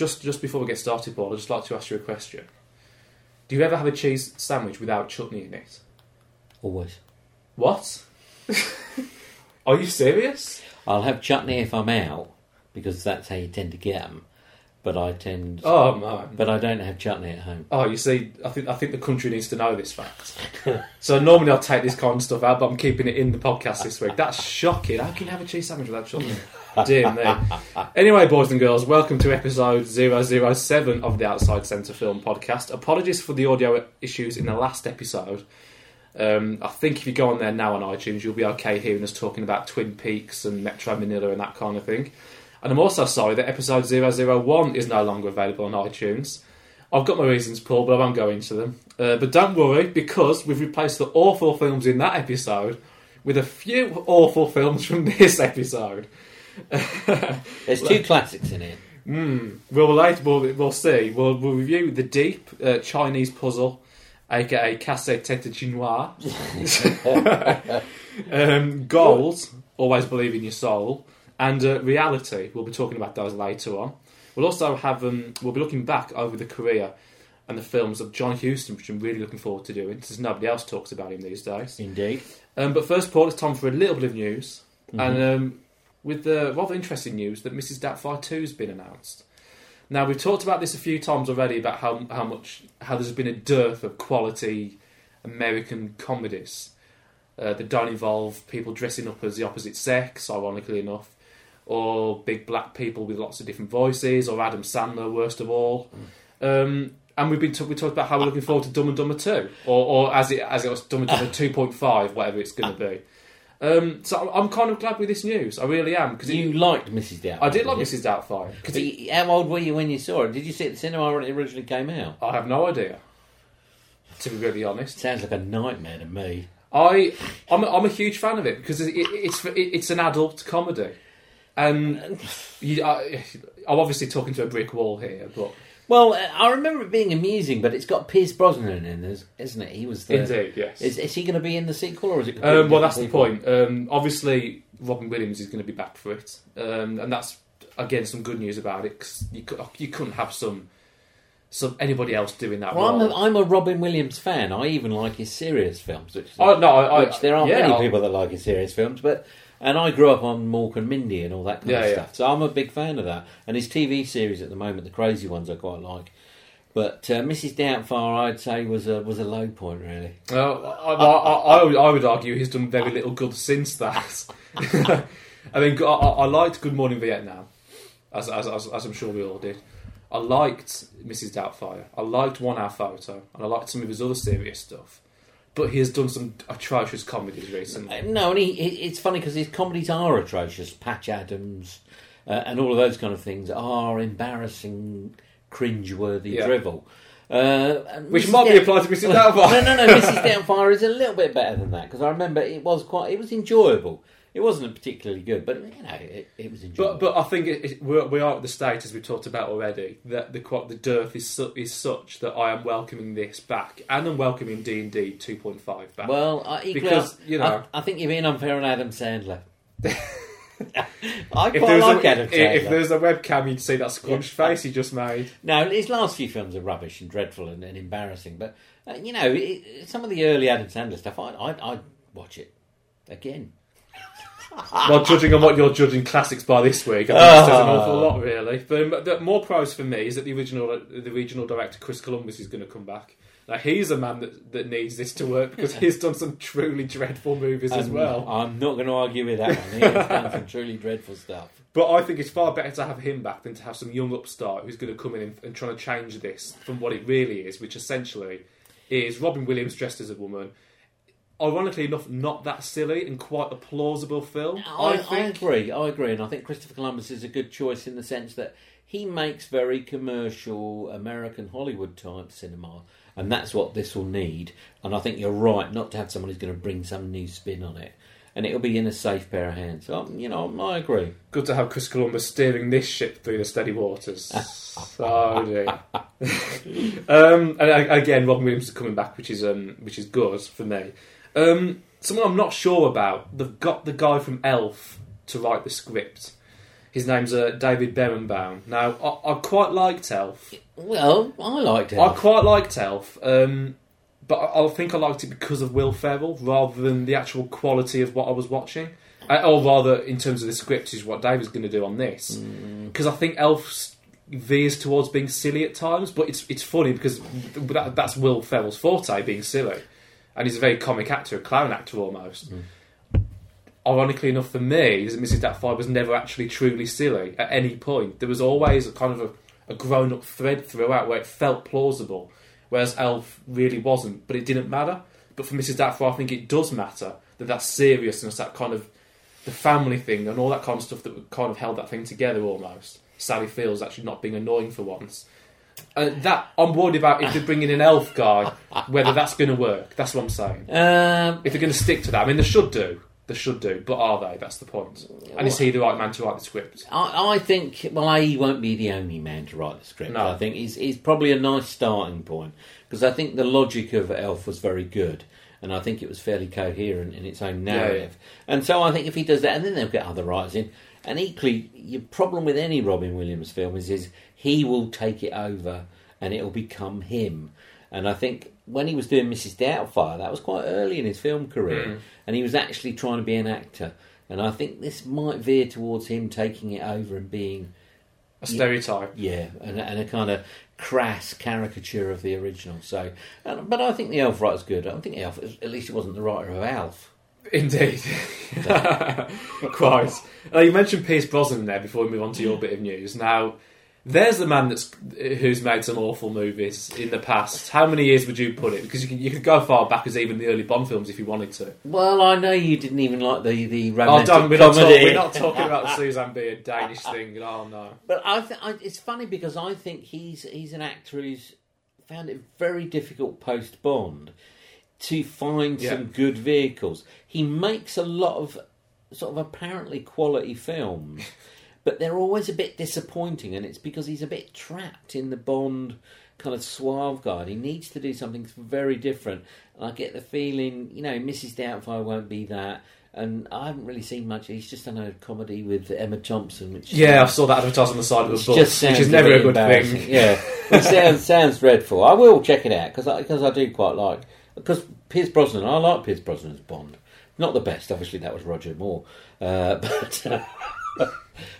just just before we get started, Paul, I'd just like to ask you a question. Do you ever have a cheese sandwich without chutney in it? Always. What? Are you serious? I'll have chutney if I'm out because that's how you tend to get them. But I tend, Oh man. but I don't have chutney at home. Oh, you see, I think I think the country needs to know this fact. so normally I'll take this kind of stuff out, but I'm keeping it in the podcast this week. That's shocking. How can you have a cheese sandwich without chutney? Dear me. Anyway, boys and girls, welcome to episode 007 of the Outside Centre Film Podcast. Apologies for the audio issues in the last episode. Um, I think if you go on there now on iTunes, you'll be okay hearing us talking about Twin Peaks and Metro Manila and that kind of thing. And I'm also sorry that episode 001 is no longer available on iTunes. I've got my reasons, Paul, but I won't go into them. Uh, but don't worry, because we've replaced the awful films in that episode with a few awful films from this episode. There's two classics in it. Mm. We'll, later, we'll, we'll see. We'll, we'll review The Deep uh, Chinese Puzzle, aka Casse Tete Chinois. um, Gold, Always Believe in Your Soul, and uh, Reality. We'll be talking about those later on. We'll also have, um, we'll be looking back over the career and the films of John Huston, which I'm really looking forward to doing, because nobody else talks about him these days. Indeed. Um, but first, Paul, it's time for a little bit of news. And um, with the rather interesting news that Mrs. Doubtfire 2 has been announced. Now, we've talked about this a few times already about how, how much how there's been a dearth of quality American comedies uh, that don't involve people dressing up as the opposite sex, ironically enough, or big black people with lots of different voices, or Adam Sandler, worst of all. Um, and we've been t- we talked about how we're looking forward to Dumb and Dumber Two, or, or as it as it was Dumb and Dumber Two point five, whatever it's going to be. Um, so I'm- kind of glad with this news. I really am because You liked Mrs. Doubtfire. I did like? Mrs. Doubtfire. 'cause it- How old were you when you saw it? Did you see it at the cinema when it originally came out? I have no idea. To be really honest, Sounds like a nightmare to me. I I'm a, I'm a huge fan of it because it, it's it, it's an adult comedy, and you, I, I'm obviously talking to a brick wall here, but Well, I remember it being amusing, but it's got Pierce Brosnan in it, isn't it? He was the. indeed, yes. Is, is he going to be in the sequel, or is it? Um, well, that's the point. Um, obviously, Robin Williams is going to be back for it, um, and that's again some good news about it because you, you couldn't have some some anybody else doing that. Well, I'm a, I'm a Robin Williams fan. I even like his serious films, which, Oh, no, I, I, which there aren't yeah, many people that like his serious films. But and I grew up on Mork and Mindy and all that kind Yeah, of yeah. stuff, so I'm a big fan of that. And his TV series at the moment, the crazy ones, I quite like. But uh, Mrs. Doubtfire, I'd say, was a was a low point, really. Well, I, I, I, I would, argue he's done very little good since that. I mean, I, I I liked Good Morning Vietnam, as, as, as, as I'm sure we all did. I liked Mrs. Doubtfire. I liked One Hour Photo, and I liked some of his other serious stuff. But he has done some atrocious comedies recently. Uh, No, and he, it's funny because his comedies are atrocious. Patch Adams uh, and all of those kind of things are embarrassing, cringe-worthy Yeah. drivel. Uh, Which Mrs. might be applied to Mrs. Downfire. No, no, no. Mrs. Doubtfire is a little bit better than that because I remember it was quite. It was enjoyable. It wasn't particularly good, but you know, it, it was enjoyable. But but I think it, it, we're, we are at the state as we talked about already that the the dearth is su- is such that I am welcoming this back and I'm welcoming D and D two point five back. well, I, equally, because, you know- I, I think you're being unfair on Adam Sandler. I if quite there's like a, Adam Sandler. if there's a webcam, you'd see that scrunched face he just made. No, his last few films are rubbish and dreadful and, and embarrassing. But uh, you know, it, some of the early Adam Sandler stuff, I, I, I'd watch it again. Well, judging on what you're judging classics by this week, I think it says an Ah. awful lot, really. But um, the more pros for me is that the original the regional director Chris Columbus is going to come back. Now he's a man that, that needs this to work because he's done some truly dreadful movies as well. I'm not going to argue with that one. He has done some truly dreadful stuff. But I think it's far better to have him back than to have some young upstart who's going to come in and, and trying to change this from what it really is, which essentially is Robin Williams dressed as a woman. Ironically enough, not that silly and quite a plausible film. I, I, think. agree. I agree, and I think Christopher Columbus is a good choice in the sense that he makes very commercial American Hollywood type cinema, and that's what this will need. And I think you're right not to have someone who's going to bring some new spin on it, and it'll be in a safe pair of hands. So, um, you know, I agree. Good to have Chris Columbus steering this ship through the steady waters. dear. um, and again, Robin Williams is coming back, which is um, which is good for me. Um, someone I'm not sure about. They've got the guy from Elf to write the script. His name's uh, David Berenbaum. Now, I, I quite liked Elf. Well, I liked it. I quite liked Elf, um, but I, I think I liked it because of Will Ferrell rather than the actual quality of what I was watching. Uh, or rather, in terms of the script, is what David's going to do on this. Because I think Elf veers towards being silly at times, but it's it's funny because that, that's Will Ferrell's forte, being silly. And he's a very comic actor, a clown actor almost. Mm. Ironically enough, for me, Mrs. Doubtfire was never actually truly silly at any point. There was always a kind of a, a grown up thread throughout where it felt plausible, whereas Elf really wasn't, but it didn't matter. But for Mrs. Doubtfire, I think it does matter that that seriousness, that kind of the family thing, and all that kind of stuff that kind of held that thing together almost. Sally feels actually not being annoying for once. Uh, that I'm worried about if they're bringing an elf guy, whether that's going to work. That's what I'm saying. Um, If they're going to stick to that, I mean, they should do. They should do, but are they? That's the point. And is he the right man to write the script? I, I think, well, he won't be the only man to write the script. No. I think he's, he's probably a nice starting point because I think the logic of Elf was very good. And I think it was fairly coherent in its own Yeah, narrative. And so I think if he does that, and then they'll get other writers in. And equally, your problem with any Robin Williams film is, is he will take it over and it'll become him. And I think when he was doing Mrs. Doubtfire, that was quite early in his film career, Mm. and he was actually trying to be an actor. And I think this might veer towards him taking it over and being, A stereotype. yeah, and, and a kind of crass caricature of the original. So, and, but I think the Elf writer's good. I don't think the Elf, at least it wasn't the writer of Alf. Indeed. Quite. Uh, you mentioned Pierce Brosnan there before we move on to your bit of news. Now, there's the man that's who's made some awful movies in the past. How many years would you put it? Because you, can, you could go far back as even the early Bond films if you wanted to. Well, I know you didn't even like the the Oh, romantic don't, we're, not talk, we're not talking about the Susanne Bier Danish thing. Oh, no. But I, th- I it's funny because I think he's he's an actor who's found it very difficult post Bond to find Yeah. some good vehicles. He makes a lot of sort of apparently quality films, but they're always a bit disappointing, and it's because he's a bit trapped in the Bond kind of suave guide. He needs to do something very different, and I get the feeling, you know, Mrs. Doubtfire won't be that. And I haven't really seen much. He's just done a comedy with Emma Thompson, which Yeah, I saw that advertised on the side of the book, just which is never a good thing. Yeah, it sounds sounds dreadful. I will check it out because I, because I do quite like because Pierce Brosnan. I like Pierce Brosnan as Bond. Not the best, obviously. That was Roger Moore, uh, but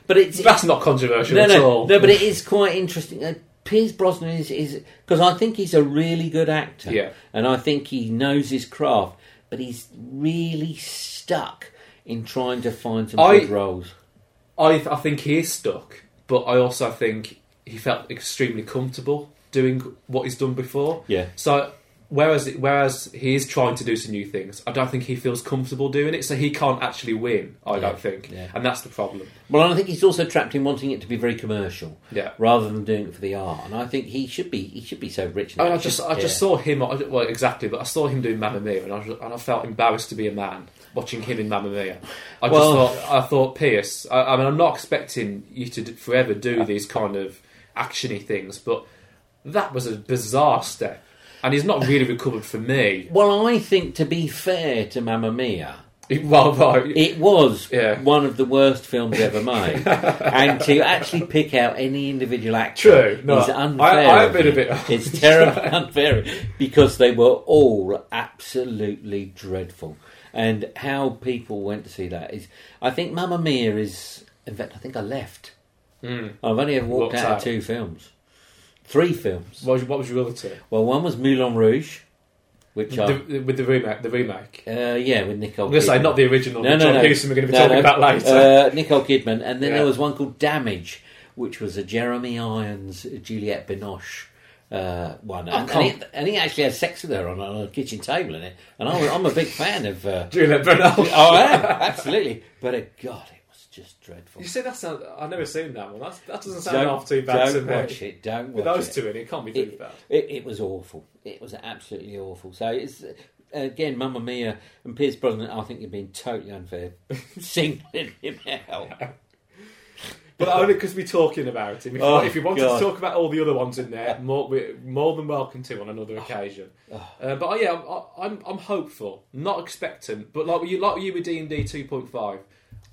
but it's That's not controversial no at no all. no. But it is quite interesting. Uh, Pierce Brosnan is is because I think he's a really good actor. Yeah. and I think he knows his craft, but he's really stuck in trying to find some I- good roles. I, I think he is stuck, but I also think he felt extremely comfortable doing what he's done before. Yeah. So whereas whereas he is trying to do some new things, I don't think he feels comfortable doing it. So he can't actually win. I Yeah. don't think, Yeah. and that's the problem. Well, and I think he's also trapped in wanting it to be very commercial. Yeah. rather than doing it for the art. And I think he should be he should be so rich. I, I just I just yeah. saw him. Well, exactly, but I saw him doing Mamma Mia, and I, and I felt embarrassed to be a man watching him in Mamma Mia. I just Well- thought I thought Pierce. I, I mean, I'm not expecting you to forever do these kind of actiony things, but that was a bizarre step, and he's not really recovered for me. Well, I think to be fair to Mamma Mia, Well, right. it was Yeah. one of the worst films ever made, and to actually pick out any individual actor True. No, is unfair. I have been a bit- It's terribly unfair because they were all absolutely dreadful, and how people went to see that is. I think Mamma Mia is. In fact, I think I left. Mm. I've only ever walked Walked out, out. of two films, three films. What was, what was your other two? Well, one was Moulin Rouge, which I The, with the remake. The remake. uh, yeah with Nicole. I'm going to say Kidman. not the original. No, no, John no. We're going to be No, talking no. about later. Uh, Nicole Kidman, and then Yeah. there was one called Damage, which was a Jeremy Irons, Juliette Binoche uh, one, and, and, he, and he actually had sex with her on, on a kitchen table in it. And I'm, I'm a big fan of. Uh, Juliette Binoche. oh, I am absolutely, but uh, God, it was just dreadful. You see, that's not, I've never seen that one. That's, that doesn't sound half too bad to don't me. watch it. Don't watch With those it. two in it, can't be too It- bad. It, it was awful. It was absolutely awful. So it's again, Mamma Mia and Pierce Brosnan. I think you're being totally unfair, singling him out. But only because we're talking about him. If, Oh, if you wanted God. to talk about all the other ones in there, more, we're more than welcome to on another occasion. Oh. Uh, but uh, yeah, I'm, I'm I'm hopeful, not expectant, but like you like you with D and D 2.5.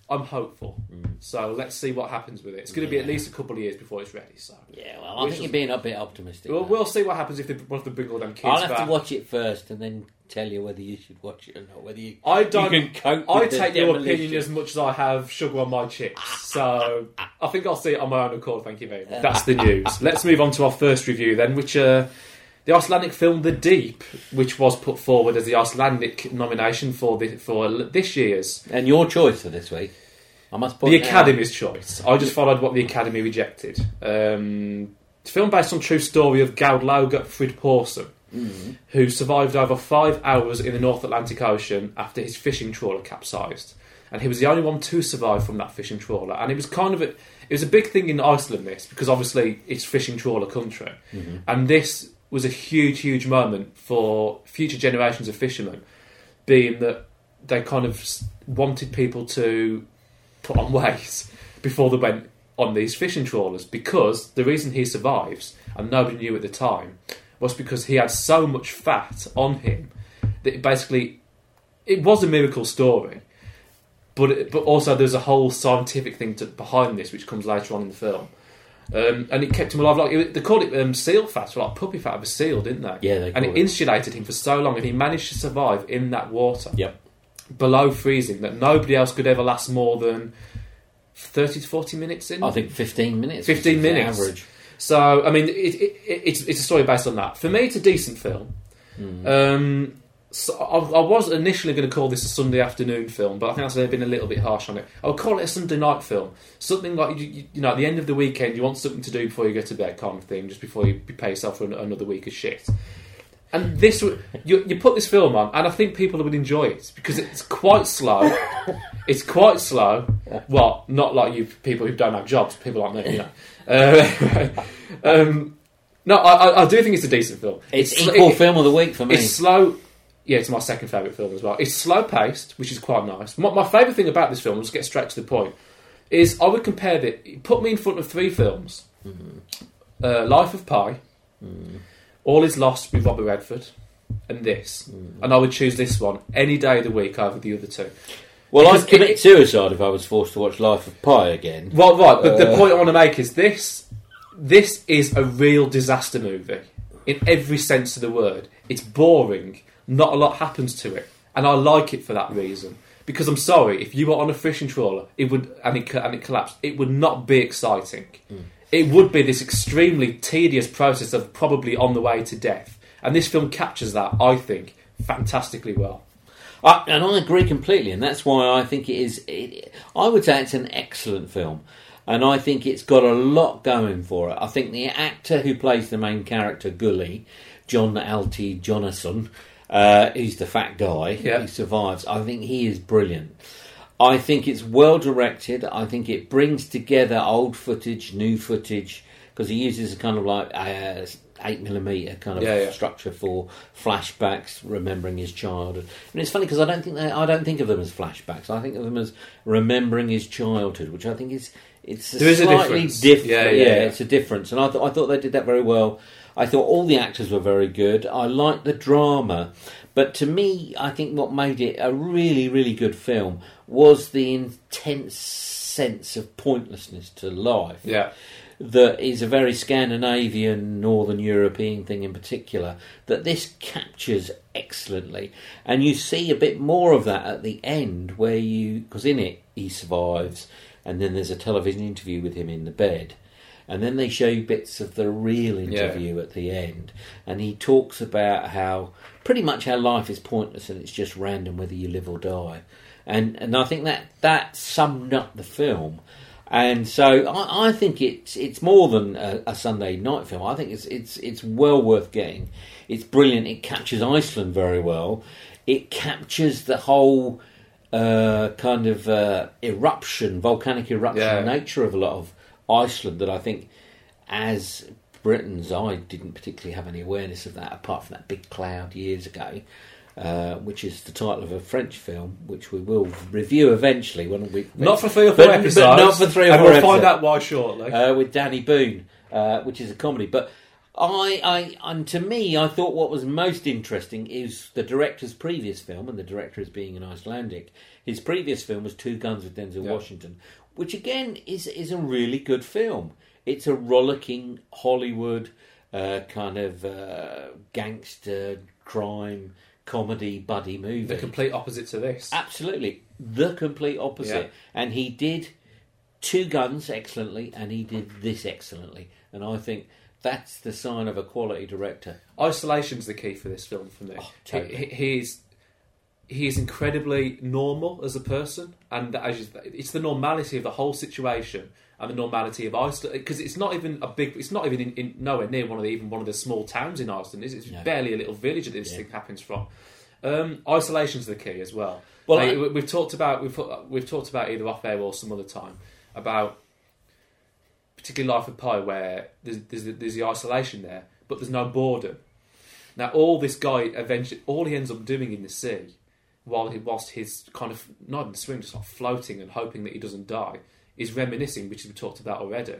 I'm hopeful. So let's see what happens with it. It's going to be at least a couple of years before it's ready. So Yeah, well, I Which think you're being a bit optimistic. we'll, we'll see what happens if they want to bring all them kids I'll have back. to watch it first and then tell you whether you should watch it or not. Whether you, I don't. you I take your opinion as much as I have sugar on my chips. So I think I'll see it on my own accord. Thank you very much. That's the news. Let's move on to our first review then, which uh, the Icelandic film The Deep, which was put forward as the Icelandic nomination for the, for this year's And your choice for this week, I must point the out- Academy's choice. I just followed what the Academy rejected. Um, it's a film based on true story of Gudlaugur Fridthorsson, who survived over five hours in the North Atlantic Ocean after his fishing trawler capsized. And he was the only one to survive from that fishing trawler. And it was kind of a, it was a big thing in Iceland. This because obviously it's fishing trawler country, and this was a huge, huge moment for future generations of fishermen, being that they kind of wanted people to put on weight before they went on these fishing trawlers because the reason he survives and nobody knew at the time was because he had so much fat on him that it basically it was a miracle story but it, but also there's a whole scientific thing to, behind this which comes later on in the film um, and it kept him alive like it, they called it um, seal fat or like puppy fat of a seal didn't they Yeah, they and it it. insulated him for so long and he managed to survive in that water Yep. below freezing that nobody else could ever last more than 30 to 40 minutes in. I think 15 minutes. 15 is the minutes. average. So, I mean, it, it, it, it's, it's a story based on that. For me, it's a decent film. Um, so I, I was initially going to call this a Sunday afternoon film, but I think I've been a little bit harsh on it. I would call it a Sunday night film. Something like, you, you, know, at the end of the weekend, you want something to do before you go to bed, kind of thing, just before you pay yourself for an, another week of shit. And this, you, you put this film on, and I think people would enjoy it because it's quite slow. it's quite slow. Well, not like you people who don't have jobs, people like me, you know. Uh, um, no, I, I- do think it's a decent film. It's, sl- equal it- film of the week for me. It's slow. Yeah, it's my second favourite film as well. It's slow paced, which is quite nice. My, my favourite thing about this film, let's get straight to the point, is I would compare it. Put me in front of three films: uh, Life of Pi, All Is Lost with Robert Redford, and this. And I would choose this one any day of the week over the other two. well, because I'd commit it- suicide if I was forced to watch Life of Pi again. Well, right, but the Uh. point I want to make is this: this is a real disaster movie in every sense of the word. It's boring. Not a lot happens to it, and I like it for that reason. Because I'm sorry, if you were on a fishing trawler, it would and it and it collapsed, it would not be exciting. Mm. It would be this extremely tedious process of probably on the way to death. And this film captures that, I think, fantastically well. I, and I agree completely, and that's why I think it is. It, I would say it's an excellent film, and I think it's got a lot going for it. I think the actor who plays the main character, Gully, John Alty Jonasson, uh, he's the fat guy. Yeah. He survives. I think he is brilliant. I think it's well directed. I think it brings together old footage, new footage, because he uses a kind of like uh, eight millimeter kind of Yeah, yeah. structure for flashbacks, remembering his childhood. And it's funny because I don't think they, I don't think of them as flashbacks. I think of them as remembering his childhood, which I think is it's a There is a slightly difference. different. Yeah, Yeah, yeah, yeah. it's a difference, and I thought I thought they did that very well. I thought all the actors were very good. I liked the drama, but to me, I think what made it a really, really good film was the intense sense of pointlessness to life Yeah. that is a very Scandinavian, Northern European thing in particular, that this captures excellently. And you see a bit more of that at the end, where you, because in it he survives, and then there's a television interview with him in the bed. And then they show you bits of the real interview at the end. And he talks about how pretty much how life is pointless and it's just random whether you live or die. And and I think that that summed up the film. And so I, I think it's it's more than a, a Sunday night film. I think it's it's it's well worth getting. It's brilliant. It captures Iceland very well. It captures the whole uh, kind of uh, eruption, volcanic eruption Yeah. nature of a lot of Iceland that I think, as Britons, I didn't particularly have any awareness of that apart from that big cloud years ago. Uh, which is the title of a French film, which we will review eventually when we Not for three or four but- but episodes. not for three or and four we'll find out why shortly. uh, with Dany Boon, uh, which is a comedy. But I, I, and to me, I thought what was most interesting is the director's previous film, and the director is being an Icelandic. His previous film was Two Guns with Denzel Yeah. Washington, which again is is a really good film. It's a rollicking Hollywood uh, kind of uh, gangster crime comedy buddy movie. The complete opposite to this. Absolutely, the complete opposite. Yeah. And he did Two Guns excellently, and he did this excellently. And I think that's the sign of a quality director. Isolation's the key for this film for me. Oh, totally. he, he- he's he is incredibly normal as a person, and as you, it's the normality of the whole situation and the normality of Iceland because it's not even a big, it's not even in, in nowhere near one of the, even one of the small towns in Iceland. Is it? It's No. barely a little village that this Yeah. thing happens from. Um, isolation's the key as well. Well, Like, I- we- we've talked about we've we've talked about either off air or some other time about particularly Life of Pi, where there's, there's, there's the isolation there, but there's no boredom. Now, all this guy eventually, all he ends up doing in the sea, while he whilst he's kind of not in the swim, just like floating and hoping that he doesn't die, is reminiscing, which we talked about already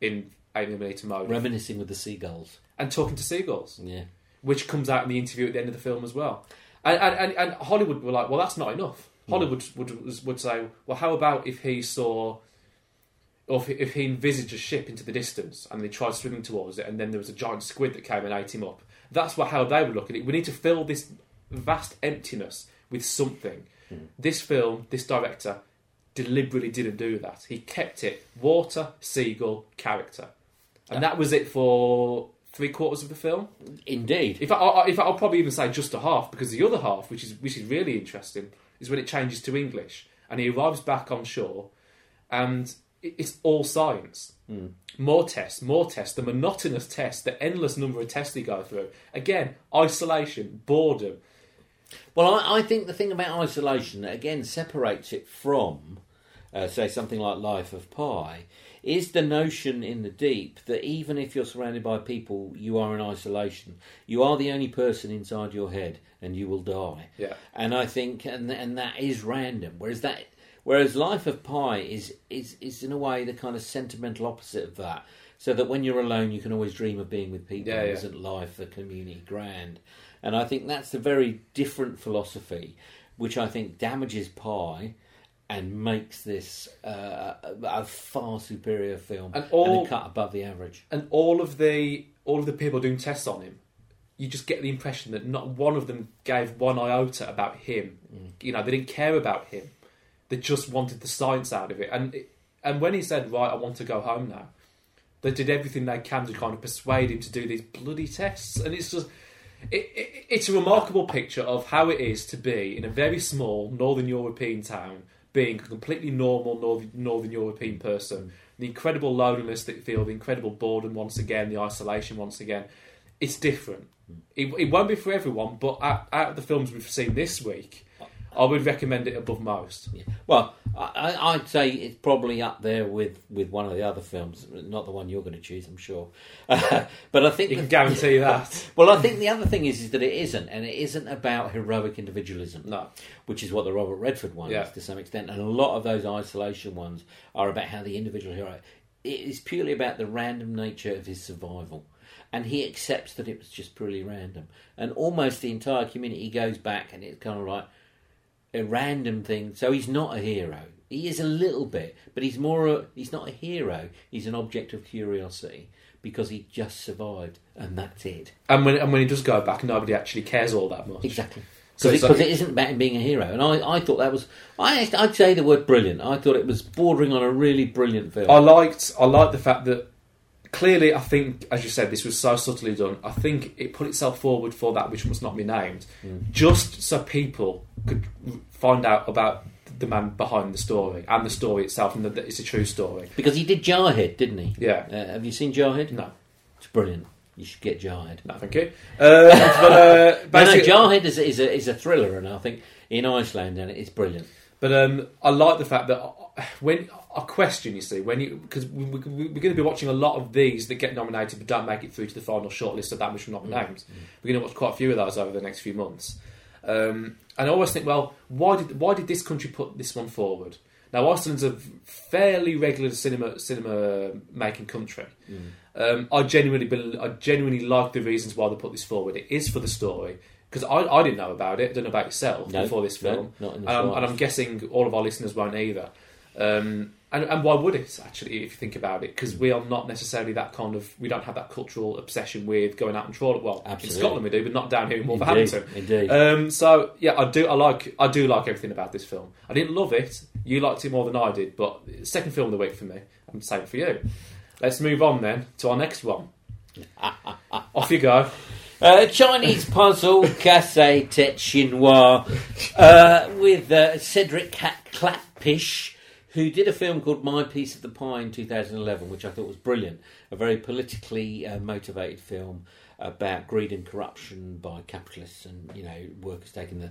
in Alien Millimeter Mode, Reminiscing with the seagulls. and talking to seagulls, Yeah. which comes out in the interview at the end of the film as well. And and, and, Hollywood were like, well, that's not enough. Hmm. Hollywood would, would would say, well, how about if he saw or if, if he envisaged a ship into the distance and they tried swimming towards it, and then there was a giant squid that came and ate him up. That's what how they would look at it. We need to fill this vast emptiness with something. This film, this director, deliberately didn't do that. He kept it water, seagull, character, and that was it for three quarters of the film. Indeed. In fact, I, I- in fact, I'll probably even say just a half because the other half, which is which is really interesting, is when it changes to English and he arrives back on shore, and it's all science. Hmm. More tests, more tests, the monotonous tests, the endless number of tests they go through. Again, isolation, boredom. Well, I, I think the thing about isolation that again separates it from, uh, say, something like Life of Pi, is the notion in the deep that even if you're surrounded by people, you are in isolation. You are the only person inside your head, and you will die. Yeah. And I think, and and that is random. Whereas that, whereas Life of Pi is is is in a way the kind of sentimental opposite of that. So that when you're alone, you can always dream of being with people. Yeah, yeah. Isn't life, the community, grand? And I think that's a very different philosophy, which I think damages Pi and makes this uh, a far superior film And all- a cut above the average. and all of the all of the people doing tests on him, you just get the impression that not one of them gave one iota about him. You know, they didn't care about him. They just wanted the science out of it. And and when he said, "Right, I want to go home now," they did everything they can to kind of persuade him to do these bloody tests. And it's just. It, it, it's a remarkable picture of how it is to be in a very small Northern European town, being a completely normal Northern, Northern European person. The incredible loneliness that you feel, the incredible boredom once again, the isolation once again. It's different. It, it won't be for everyone, but out, out of the films we've seen this week, I would recommend it above most. Yeah. Well, I, I'd say it's probably up there with, with one of the other films, not the one you're going to choose, I'm sure. but I think You the- can guarantee that. Well, I think the other thing is, is that it isn't, and it isn't about heroic individualism. No. which is what the Robert Redford one Yeah. is to some extent, and a lot of those isolation ones are about how the individual hero. It is purely about the random nature of his survival, and he accepts that it was just purely random, and almost the entire community goes back, and it's kind of like a random thing. So he's not a hero. He is a little bit, but he's more. A, he's not a hero. He's an object of curiosity because he just survived, and that's it. And when and when he does go back, nobody actually cares all that much. Exactly. So Because it, like- it isn't about him being a hero, and I, I thought that was I I'd say the word brilliant. I thought it was bordering on a really brilliant film. I liked I liked the fact that clearly I think as you said this was so subtly done. I think it put itself forward for that which must not be named, just so people could find out about the man behind the story and the story itself, and that it's a true story. because he did Jarhead, didn't he? Yeah. Uh, have you seen Jarhead? No, It's brilliant. You should get Jarhead. no, thank you. Uh, but uh, No, no, Jarhead is, a- is a is a thriller, and I think in Iceland, and it's brilliant. But um, I like the fact that uh, when a question, you see, when you because we, we, we're going to be watching a lot of these that get nominated but don't make it through to the final shortlist of that which will not be named. We're going to watch quite a few of those over the next few months. Um, and I always think, well, why did why did this country put this one forward? Now Iceland's a fairly regular cinema cinema making country, Um, I genuinely, I genuinely like the reasons why they put this forward. It is for the story because I, I didn't know about it. I don't know about yourself No, before this no, film, not in the um, and. I'm guessing all of our listeners won't either. Um, and, and why would it actually, if you think about it? Because we are not necessarily that kind of. We don't have that cultural obsession with going out and trawling. Well, Absolutely. in Scotland we do, but not down here in Indeed, Wolverhampton. indeed. Um, so yeah, I do. I like. I do like everything about this film. I didn't love it. You liked it more than I did, but second film of the week for me. I'm saying for you. Let's move on then to our next one. Off you go. Uh, Chinese puzzle Casse Tete Chinois uh, with uh, Cedric Cat- Klapisch, who did a film called My Piece of the Pie in 2011, which I thought was brilliant. A very politically uh, motivated film about greed and corruption by capitalists and you know workers taking the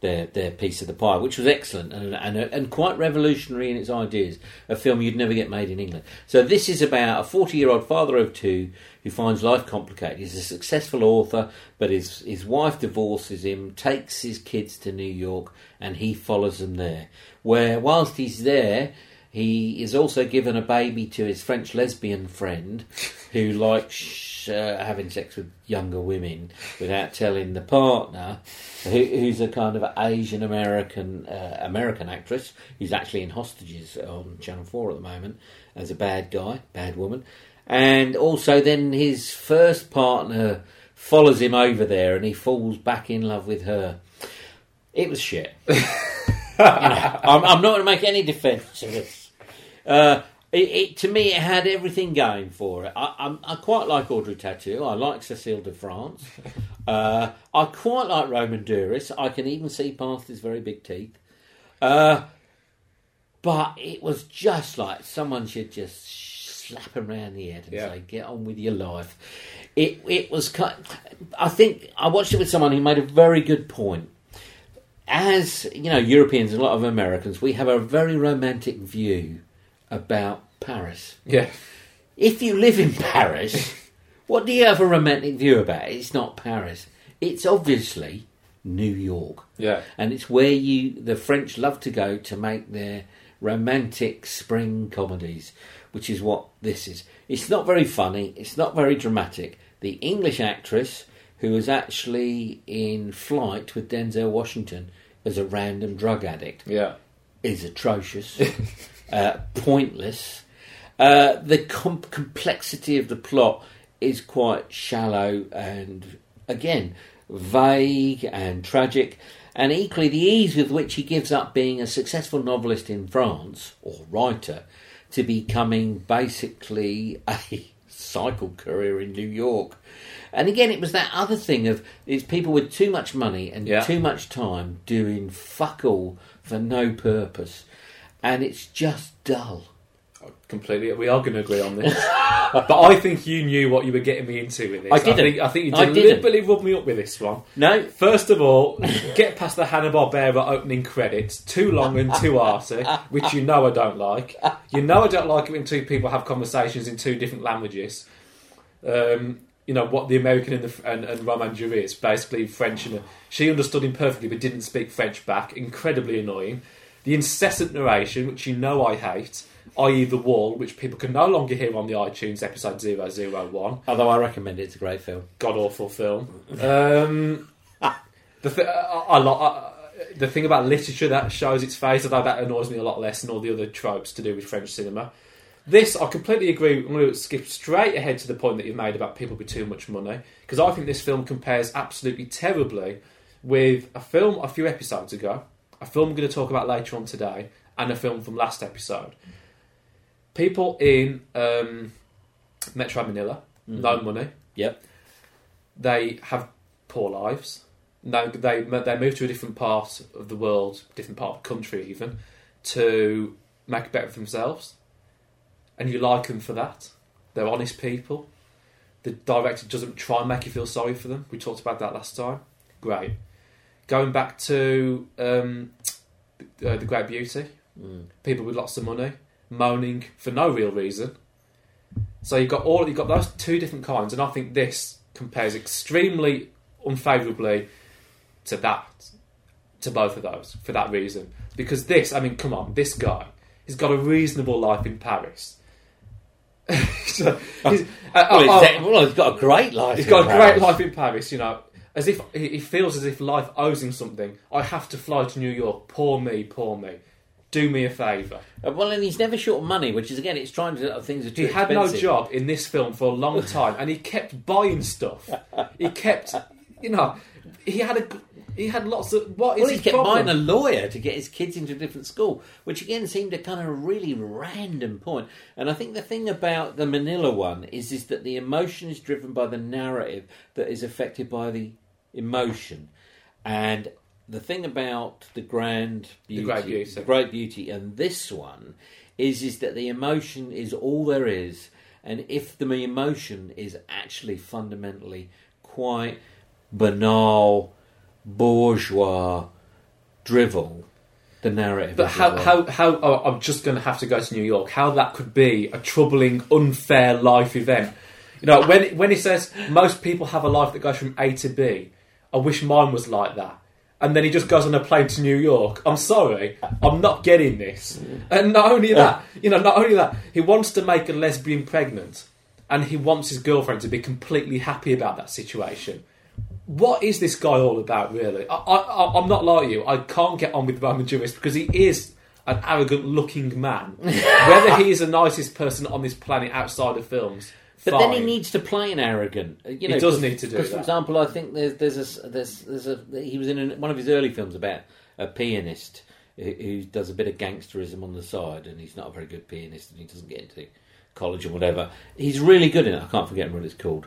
their their piece of the pie, which was excellent and and, and quite revolutionary in its ideas. A film you'd never get made in England. So this is about a forty year old father of two who finds life complicated. He's a successful author, but his his wife divorces him, takes his kids to New York, and he follows them there. Where whilst he's there. He is also given a baby to his French lesbian friend, who likes uh, having sex with younger women without telling the partner, who, who's a kind of Asian American uh, American actress who's actually in Hostages on Channel Four at the moment as a bad guy, bad woman, and also then his first partner follows him over there, and he falls back in love with her. It was shit. You know, I'm, I'm not going to make any defence of this. Uh, it, it, to me, it had everything going for it. I, I'm, I quite like Audrey Tautou. I like Cecile de France. Uh, I quite like Romain Duris. I can even see past his very big teeth. Uh, but it was just like someone should just slap him around the head and Yeah. say, "Get on with your life." It it was. Kind I think I watched it with someone who made a very good point as you know, Europeans and a lot of Americans, we have a very romantic view about Paris. Yeah. If you live in Paris, what do you have a romantic view about? It's not Paris. It's obviously New York, Yeah. and it's where you the French love to go to make their romantic spring comedies, which is what this is. It's not very funny. It's not very dramatic. The English actress who was actually in flight with Denzel Washington as a random drug addict Yeah. is atrocious, uh, pointless. Uh, the com- complexity of the plot is quite shallow and, again, vague and tragic. And equally, the ease with which he gives up being a successful novelist in France or writer to becoming basically a cycle career in New York. And again, it was that other thing of these people with too much money and Yeah. too much time doing fuck all for no purpose, and it's just dull. Completely. We are going to agree on this. but I think you knew what you were getting me into with this. I didn't. think, I think you I didn't. deliberately rubbed me up with this one. No, First of all, get past the Hanna Barbera opening credits. Too long and too arty, which you know I don't like. You know I don't like it when two people have conversations in two different languages. Um, you know what the American and, the, and, and Romain Duris is basically French, and she understood him perfectly but didn't speak French back. Incredibly annoying. The incessant narration, which you know I hate, i.e. the Wall, which people can no longer hear on the iTunes episode 001 although I recommend it, it's a great film. god awful film. Um, the th- I, I, I, the thing about literature that shows its face, although that annoys me a lot less than all the other tropes to do with French cinema. This, I completely agree. I'm going to skip straight ahead to the point that you've made about people with too much money, because I think this film compares absolutely terribly with a film a few episodes ago, a film we're going to talk about later on today, and a film from last episode. People in um, Metro Manila, no money, Yep. they have poor lives. No, they they move to a different part of the world, different part of the country, even to make it better for themselves. And you like them for that. They're honest people. The director doesn't try and make you feel sorry for them. We talked about that last time. Great. Going back to um, uh, the Great Beauty, Mm. people with lots of money moaning for no real reason. So you've got all you've got those two different kinds, and I think this compares extremely unfavourably to that, to both of those for that reason. Because this, I mean, come on, this guy, he's got a reasonable life in Paris. So, he's, uh, Well, oh, he's, well, he's got a great life. he's got a great life in Paris, you know. As if he he feels as if life owes him something. I have to fly to New York. Poor me, poor me. Do me a favour. Uh, Well, and he's never short of money, which is again, it's trying to do things are too He had no expensive. job in this film for a long time, and he kept buying stuff. He kept, you know, he had a he had lots of what is Well, he his kept problem? buying a lawyer to get his kids into a different school, which again seemed a kind of really random point. And I think the thing about the Manila one is is that the emotion is driven by the narrative that is affected by the emotion, and the thing about the grand beauty, Great Beauty. the great beauty, and this one is is that the emotion is all there is, and if the emotion is actually fundamentally quite banal, bourgeois drivel, the narrative. But how, how, how, oh, I'm just going to have to go to New York. How that could be a troubling, unfair life event. You know, when, when he says most people have a life that goes from A to B, I wish mine was like that. And then he just goes on a plane to New York. I'm sorry, I'm not getting this. And not only that, you know, not only that, he wants to make a lesbian pregnant, and he wants his girlfriend to be completely happy about that situation. What is this guy all about, really? I, I, I'm not like you. I can't get on with Romain Duris because he is an arrogant-looking man. Whether he is the nicest person on this planet outside of films, But then he needs to play an arrogant. uh, You know, does 'cause- need to do Because, for example, I think there's there's a there's there's a he was in an, one of his early films about a pianist who, who does a bit of gangsterism on the side, and he's not a very good pianist, and he doesn't get into college or whatever. He's really good in it. I can't forget what it's called.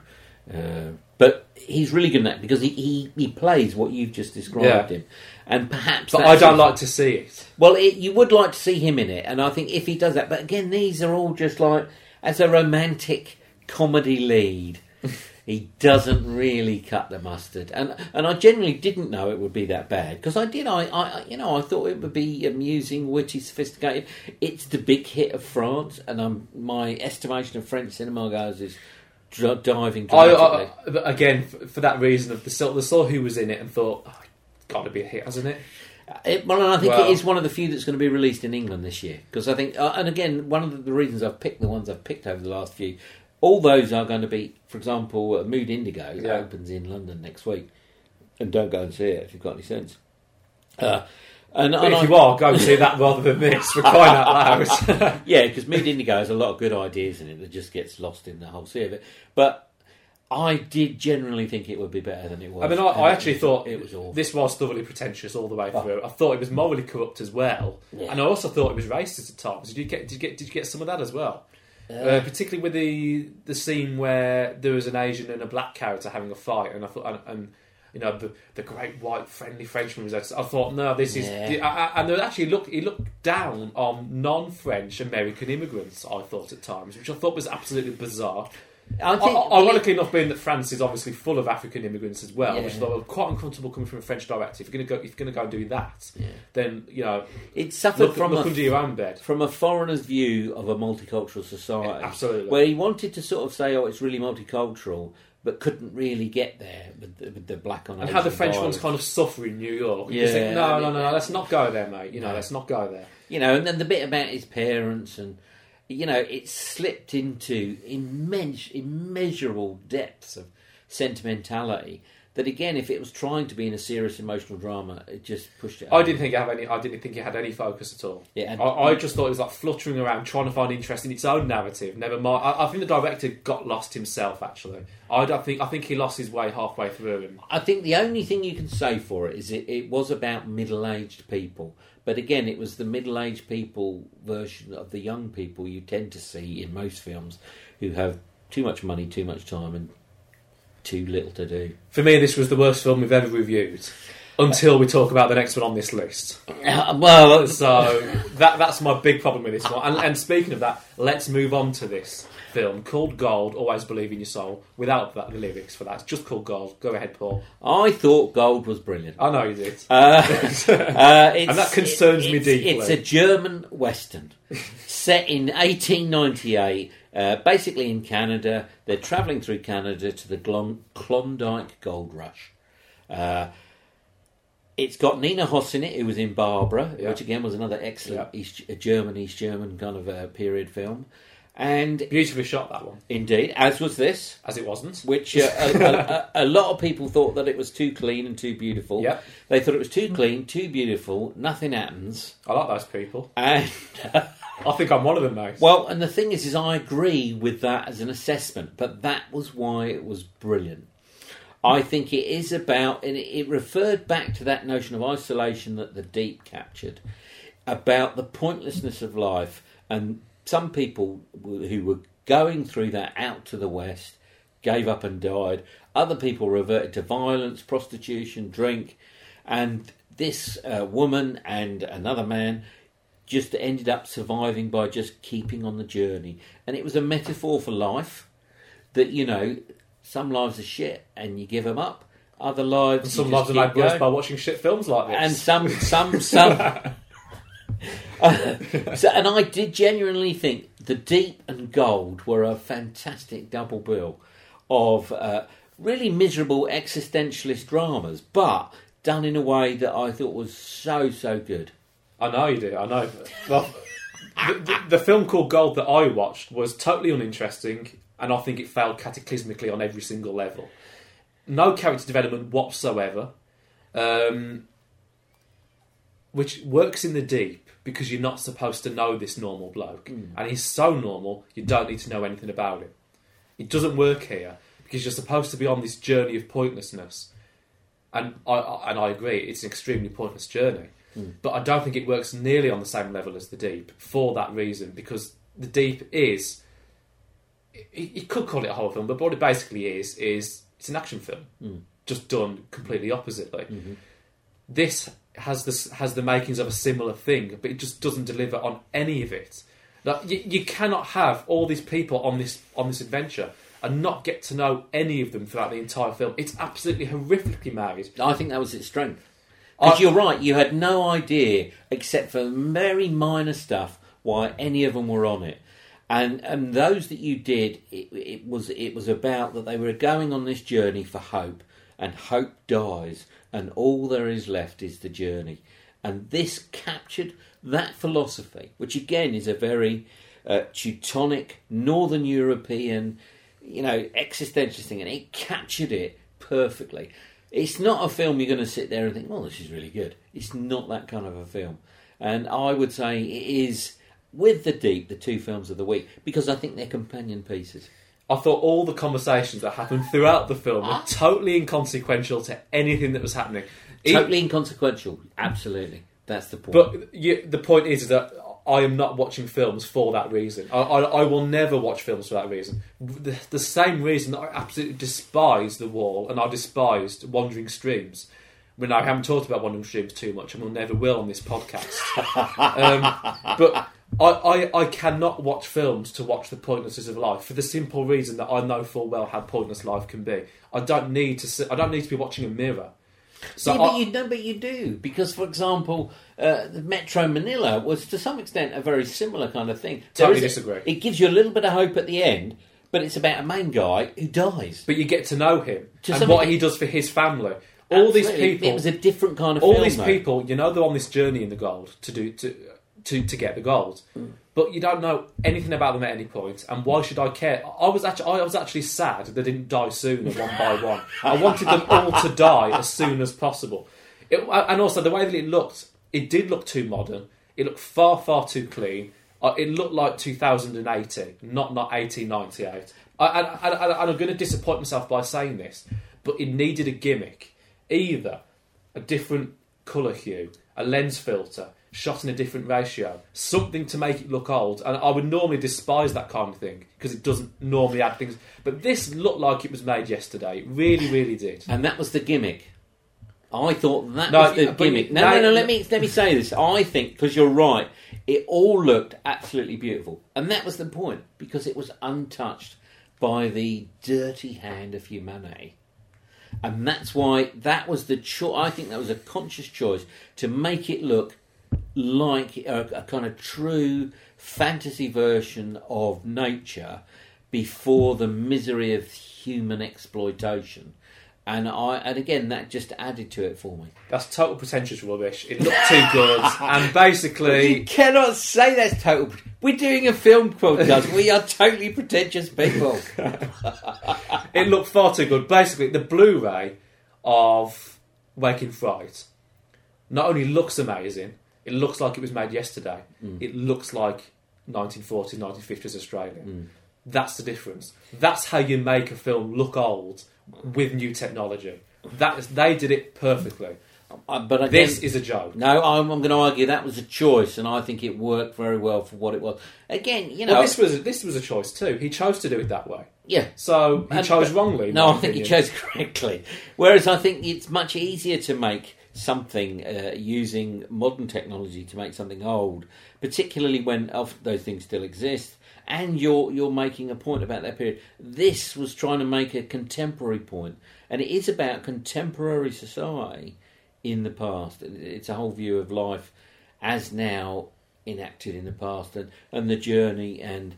Uh, but he's really good in that because he, he, he plays what you've just described Yeah. him, and perhaps. But I don't like to see it. well, it, you would like to see him in it, and I think if he does that, but again, these are all just like as a romantic comedy lead, he doesn't really cut the mustard, and and I generally didn't know it would be that bad because I did, I, I you know I thought it would be amusing, witty, sophisticated. It's the big hit of France, and um, my estimation of French cinema goes is diving I. I, again, for, for that reason of the saw, the saw who was in it and thought, oh, got to be a hit, hasn't it? It, well, and I think Well- it is one of the few that's going to be released in England this year because I think, uh, and again, one of the, the reasons I've picked the ones I've picked over the last few, all those are going to be, for example, uh, Mood Indigo Yeah. opens in London next week, and don't go and see it if you've got any sense. Uh, and, and if I- you are, go and see that rather than this. For crying out loud! yeah, because Mood Indigo has a lot of good ideas in it that just gets lost in the whole sea of it. But I did generally think it would be better than it was. I mean, I, I actually was- thought it was awful. this was thoroughly pretentious all the way Oh. through. I thought it was morally corrupt as well, Yeah. and I also thought it was racist at times. Did you get? Did you get? Did you get some of that as well? Uh, particularly with the the scene where there was an Asian and a black character having a fight, and I thought, and, and you know, the the great white friendly Frenchman was there. I thought, no, this is, Yeah. I, I, and actually looked he looked down on non-French American immigrants. I thought at times, which I thought was absolutely bizarre. I think I- Ironically enough, being that France is obviously full of African immigrants as well, which is Yeah. quite uncomfortable coming from a French director. If you're going to go, if you're going to go and do that, Yeah. then you know, it suffered look, from look a under your own bed. from a foreigner's view of a multicultural society, Absolutely. where he wanted to sort of say, "Oh, it's really multicultural," but couldn't really get there with the, with the black on and how the French violence. ones kind of suffer in New York. Yeah, think, no, I no, no, no, let's not go there, mate. You know, No. let's not go there. you know, and then the bit about his parents and you know, it slipped into immense, immeasurable depths of sentimentality. That again, if it was trying to be in a serious emotional drama, it just pushed it. I didn't think it had any. I didn't think it had any focus at all. Yeah, and- I, I just thought it was like fluttering around, trying to find interest in its own narrative. Never mind. I, I think the director got lost himself. Actually, I don't think. I think he lost his way halfway through. And I think the only thing you can say for it is it, it was about middle aged people. But again, it was the middle aged people version of the young people you tend to see in most films who have too much money, too much time, and too little to do. for me, this was the worst film we've ever reviewed. Until we talk about the next one on this list. Uh, well, So that that's my big problem with this one. And, and speaking of that, let's move on to this film called Gold. Always believe in your soul. Without that, the lyrics for that, it's just called Gold. Go ahead, Paul. I thought Gold was brilliant. I know you did. Uh, uh, it's, And that concerns me deeply. It's a German western set in 1898, uh, basically in Canada. They're travelling through Canada to the Glon- Klondike Gold Rush. Uh, it's got Nina Hoss in it, who was in Barbara, Yeah. which again was another excellent East, a German East German kind of uh, period film. And Beautifully shot that one, indeed, as was this, as it wasn't. which uh, a, a, a, lot of people thought that it was too clean and too beautiful. Yep. They thought it was too clean, too beautiful, nothing happens. I like those people. And I think I'm one of them, mate. well, and the thing is, is I agree with that as an assessment, but that was why it was brilliant. I think it is about, and it- it referred back to that notion of isolation that the deep captured, about the pointlessness of life, and some people who were going through that out to the west gave up and died. Other people reverted to violence, prostitution, drink, and this uh, woman and another man just ended up surviving by just keeping on the journey. And it was a metaphor for life that, you know, some lives are shit and you give them up. Other lives, And some lives are made worse by watching shit films like this. And some, some, some. so, and I did genuinely think the Deep and Gold were a fantastic double bill of uh, really miserable existentialist dramas, but done in a way that I thought was so so good. I know you do. I know. Well, the, the, the film called Gold that I watched was totally uninteresting, and I think it failed cataclysmically on every single level. No character development whatsoever, um, which works in the deep because you're not supposed to know this normal bloke, hmm. and he's so normal you don't need to know anything about him. It doesn't work here because you're supposed to be on this journey of pointlessness, and I, I and I agree, it's an extremely pointless journey. Hmm. But I don't think it works nearly on the same level as the deep for that reason because the deep is. You you could call it a horror film, but what it basically is is it's an action film, hmm. just done completely oppositely. Mm-hmm. This has this has the makings of a similar thing, but it just doesn't deliver on any of it. Like, you, you cannot have all these people on this on this adventure and not get to know any of them throughout the entire film. It's absolutely horrifically made. I think that was its strength. Because you're right, you had no idea, except for very minor stuff, why any of them were on it. And and those that you did, it, it was it was about that they were going on this journey for hope, and hope dies, and all there is left is the journey. And this captured that philosophy, which again is a very uh, Teutonic, Northern European, you know, existentialist thing, and it captured it perfectly. It's not a film you're going to sit there and think, "Well, this is really good." It's not that kind of a film, and I would say it is with the deep the two films of the week because I think they're companion pieces. I thought all the conversations that happened throughout the film were totally inconsequential to anything that was happening. Totally inconsequential, absolutely. That's the point. But you, the point is, is that I am not watching films for that reason. I, I, I will never watch films for that reason. The, the same reason that I absolutely despise The Wall and I despised Wandering Streams. I mean, I haven't talked about Wandering Streams too much and will never will on this podcast. um, but I, I, I cannot watch films to watch the pointlessness of life for the simple reason that I know full well how pointless life can be. I don't need to. sit- I don't need to be watching a mirror. So yeah, I- but you no, but you do because, for example, uh, Metro Manila was to some extent a very similar kind of thing. Totally a- disagree. It gives you a little bit of hope at the end, but it's about a main guy who dies. but you get to know him To and what he does for his family. All these people, It was a different kind of all film. these though. people, you know, they're on this journey in the gold to do to to, to get the gold, but you don't know anything about them at any point. And why should I care? I was actually I was actually sad they didn't die sooner, one by one. I wanted them all to die as soon as possible. It, and also the way that it looked, it did look too modern. It looked far far too clean. Uh, it looked like 2080, not not 1898. I, and, and, and I'm going to disappoint myself by saying this, but it needed a gimmick, either a different colour hue, a lens filter, shot in a different ratio, something to make it look old. And I would normally despise that kind of thing because it doesn't normally add things. But this looked like it was made yesterday. It really, really did. and that was the gimmick. I thought that No, was the gimmick. No, no, no, no. Let me let me say this. I think because you're right, it all looked absolutely beautiful, and that was the point because it was untouched by the dirty hand of humanity. And that's why that was the choice. I think that was a conscious choice to make it look like a, a kind of true fantasy version of nature before the misery of human exploitation. And I, and again, that just added to it for me. That's total pretentious rubbish. It looked too good. And basically You cannot say that's total We're doing a film podcast. we are totally pretentious people. it looked far too good. Basically, the Blu-ray of Wake in Fright not only looks amazing, it looks like it was made yesterday. It looks like 1940s, 1950s Australia. That's the difference. That's how you make a film look old with new technology. That is, they did it perfectly. Uh, but again, This is a joke. no, I'm, I'm going to argue that was a choice, and I think it worked very well for what it was. Again, you know, Well, this was this was a choice too. He chose to do it that way, yeah. so he And- chose wrongly. No, I think opinion. chose correctly. Whereas I think it's much easier to make something uh, using modern technology to make something old, particularly when those things still exist. And you're you're making a point about that period. This was trying to make a contemporary point, and it is about contemporary society in the past. It's a whole view of life as now enacted in the past, and, and the journey, and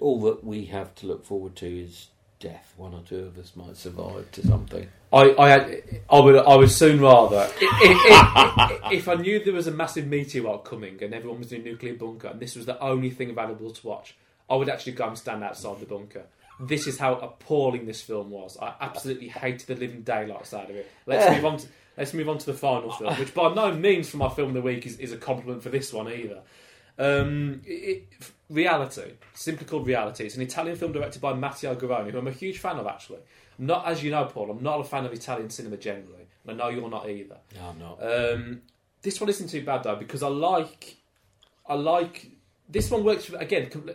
all that we have to look forward to is death. One or two of us might survive to something. I, I, had, I would, I would soon rather, if, if, if I knew there was a massive meteor coming and everyone was in a nuclear bunker and this was the only thing available to watch, I would actually go and stand outside the bunker. This is how appalling this film was. I absolutely hated the living daylights out of it. Let's move on. To, let's move on to the final film, which by no means for my film of the week is, is a compliment for this one either. Um, it, it- reality, simply called Reality. It's an Italian film directed by Matteo Garrone, who I'm a huge fan of. Actually, I'm not as you know, Paul. I'm not a fan of Italian cinema generally, and I know you're not either. No, I'm not. Um, this one isn't too bad though because I like, I like this one works again. Com-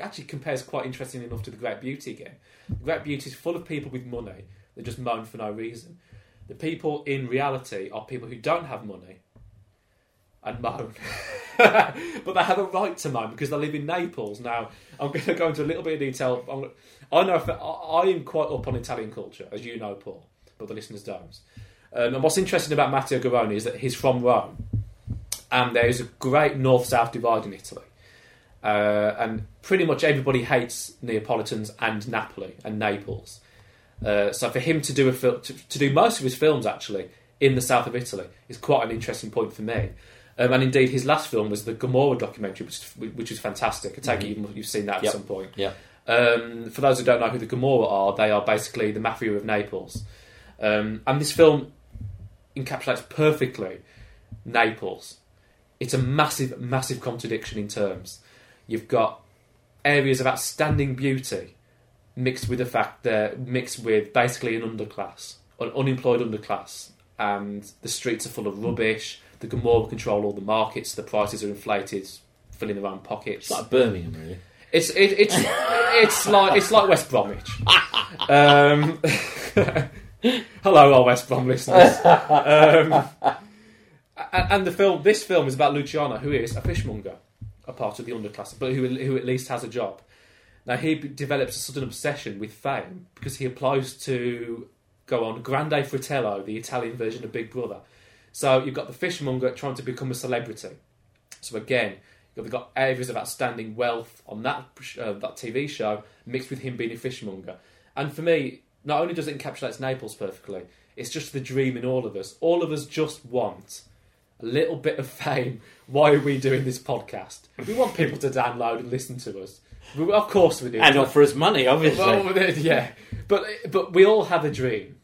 actually compares quite interesting enough to the Great Beauty again. The Great Beauty is full of people with money that just moan for no reason. The people in reality are people who don't have money and moan, but they have a right to moan because they live in Naples. Now I'm going to go into a little bit of detail. I'm, I know I, I am quite up on Italian culture, as you know, Paul, but the listeners don't. Um, and what's interesting about Matteo Garrone is that he's from Rome, and there is a great north-south divide in Italy. Uh, and pretty much everybody hates Neapolitans and Napoli and Naples. Uh, so for him to do a fil- to, to do most of his films actually in the south of Italy is quite an interesting point for me. Um, and indeed, his last film was the Gomorrah documentary, which, which is fantastic. I take it you've- you've seen that Yep. at some point. Yeah. Um, for those who don't know who the Gomorrah are, they are basically the mafia of Naples. Um, and this film encapsulates perfectly Naples. It's a massive, massive contradiction in terms. You've got areas of outstanding beauty mixed with the fact that mixed with basically an underclass, an unemployed underclass, and the streets are full of rubbish. The Gomorrah control all the markets. The prices are inflated, filling their own pockets. It's like Birmingham, really. It's it, it's it's like it's like West Bromwich. Um, hello, our West Brom listeners. Um, and, and the film, this film is about Luciano, who is a fishmonger, a part of the underclass, but who who at least has a job. Now he develops a sudden obsession with fame because he applies to go on Grande Fratello, the Italian version of Big Brother. So you've got the fishmonger trying to become a celebrity. So again, you've got areas of outstanding wealth on that uh, that TV show mixed with him being a fishmonger. And for me, not only does it encapsulate Naples perfectly, it's just the dream in all of us. All of us just want a little bit of fame. Why are we doing this podcast? We want people to download and listen to us. We- Of course we do. And offer us money, obviously. Well, yeah, but but we all have a dream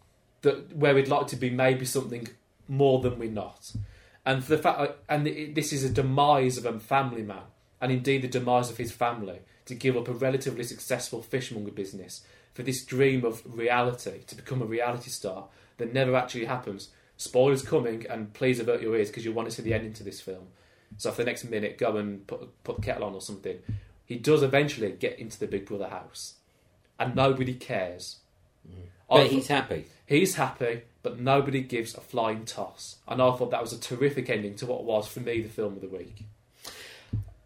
that where we'd like to be maybe something more than we're not, and for the fact and it, this is a demise of a family man, and indeed the demise of his family to give up a relatively successful fishmonger business for this dream of reality to become a reality star that never actually happens. Spoilers coming, and please avert your ears because you want to see the ending to this film. So for the next minute, go and put put the kettle on or something. He does eventually get into the Big Brother house, and nobody cares. I but thought- he's happy. He's happy, but nobody gives a flying toss. And I thought that was a terrific ending to what was, for me, the film of the week.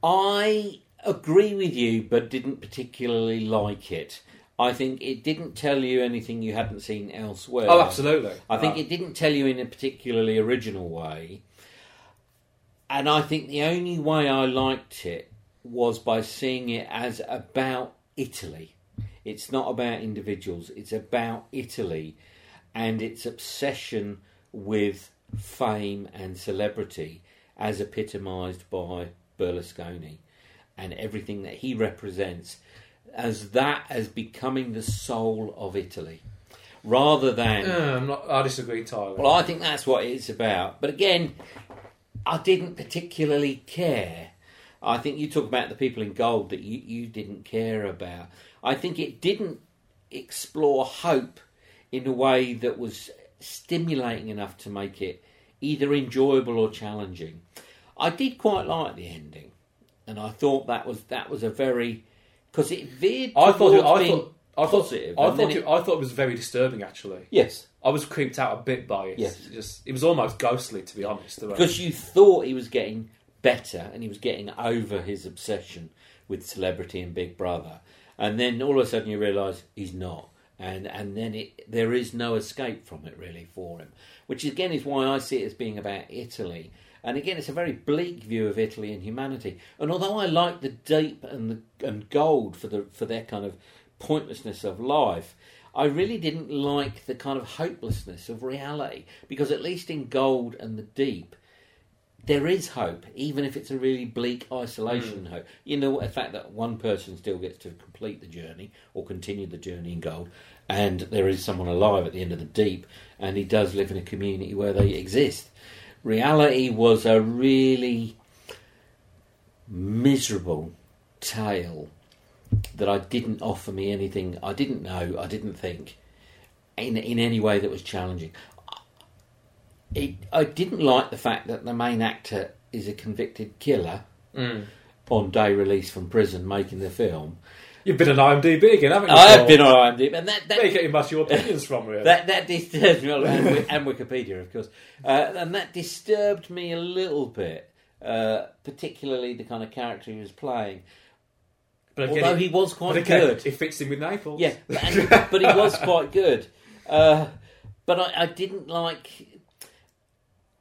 I agree with you, but didn't particularly like it. I think it didn't tell you anything you hadn't seen elsewhere. Oh, absolutely. I think Uh, it didn't tell you in a particularly original way. And I think the only way I liked it was by seeing it as about Italy. It's not about individuals, it's about Italy and its obsession with fame and celebrity as epitomised by Berlusconi. and everything that he represents as that as becoming the soul of Italy, rather than. Uh, I'm not, I disagree entirely. Well, I think that's what it's about. But again, I didn't particularly care. I think you talk about the people in gold that you, you didn't care about. I think it didn't explore hope in a way that was stimulating enough to make it either enjoyable or challenging. I did quite like the ending, and I thought that was that was a very because it veered I thought it, I thought I thought, positive, I thought it, it- I thought it was very disturbing actually. yes, I was creeped out a bit by it. Yes. It just it was almost ghostly to be honest. the because you thought he was getting better and he was getting over his obsession with celebrity and Big Brother, and then all of a sudden you realise he's not, and and then it there is no escape from it really for him, which again is why I see it as being about Italy. And again, it's a very bleak view of Italy and humanity. And although I like the deep and the and gold for the for their kind of pointlessness of life, I really didn't like the kind of hopelessness of reality. Because at least in gold and the deep, there is hope, even if it's a really bleak isolation hmm. hope. You know, the fact that one person still gets to complete the journey or continue the journey in gold, and there is someone alive at the end of the deep, and he does live in a community where they exist. Reality was a really miserable tale that I didn't offer me anything. I didn't know. I didn't think in in any way that was challenging. It, I didn't like the fact that the main actor is a convicted killer Mm. on day release from prison, making the film. You've been on IMDb again, haven't you? I have been on IMDb, and that Where are you that getting most of your opinions from, really? that, that disturbed me, and, Wi- and Wikipedia, of course, uh, and that disturbed me a little bit, uh, particularly the kind of character he was playing. but Although he was quite again, good. It fits in with Naples. Yeah, but, and, but he was quite good. Uh, but I, I didn't like,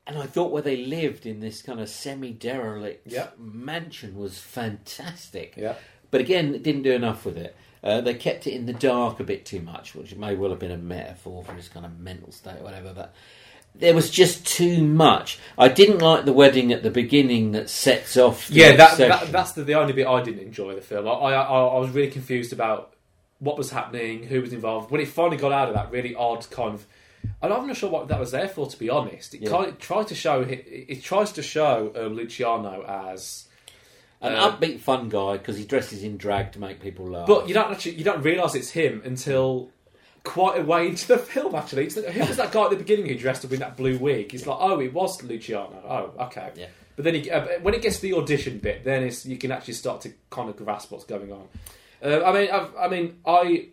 and I thought where they lived in this kind of semi-derelict Yeah. mansion was fantastic. Yeah. But again, it didn't do enough with it. Uh, they kept it in the dark a bit too much, which may well have been a metaphor for his kind of mental state or whatever. But there was just too much. I didn't like the wedding at the beginning that sets off. The Yeah, that, that that's the, the only bit I didn't enjoy the film. I, I I was really confused about what was happening, who was involved. When it finally got out of that really odd kind of, I'm not sure what that was there for. To be honest, it, Yeah. kind of tried to show it, it tries to show um, Luciano as, an uh, upbeat, fun guy because he dresses in drag to make people laugh. but you don't actually you don't realise it's him until. Quite a way into the film, actually. It's, who was that guy at the beginning who dressed up in that blue wig? It's like, oh, it was Luciano. Oh, okay. Yeah. But then, he, uh, when it gets to the audition bit, then it's, you can actually start to kind of grasp what's going on. Uh, I mean, I've, I mean, I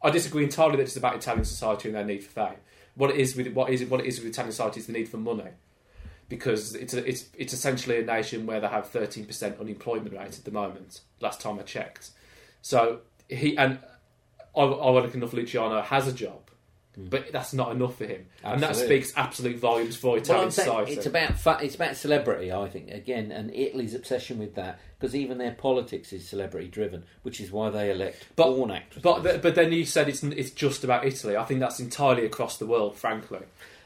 I disagree entirely that it's about Italian society and their need for fame. What it is with what is what it is with Italian society is the need for money, because it's a, it's it's essentially a nation where they have thirteen percent unemployment rate at the moment. Last time I checked, so he and ironic enough, Luciano has a job. Hmm. But that's not enough for him, and that speaks absolute volumes for Well, Italian saying society. it's about fa- it's about celebrity, I think. Again, and Italy's obsession with that because even their politics is celebrity driven, which is why they elect But- porn actresses. But but then you said it's it's just about Italy. I think that's entirely across the world, frankly.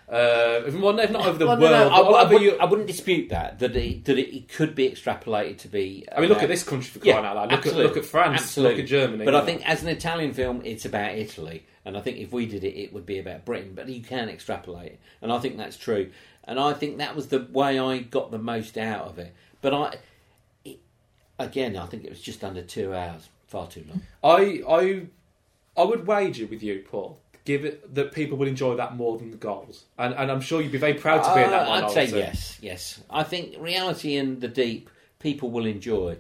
Uh, well, no, not over the Well, world. no, no, I, I over wouldn't, I wouldn't dispute that that it, that it, could be extrapolated to be. I mean, look at this country for crying Yeah, out loud. Look at look at France. Absolutely. Look at Germany. But you I think as an Italian film, it's about Italy, and I think if we did it, it would be about Britain. But you can extrapolate and I think that's true. And I think that was the way I got the most out of it. But I, it, again, I think it was just under two hours, far too long. I I I would wager with you, Paul. Give it that people will enjoy that more than the goals, and and I'm sure you'd be very proud to be in that Uh. I'd say yes, yes. I think reality and the deep people will enjoy.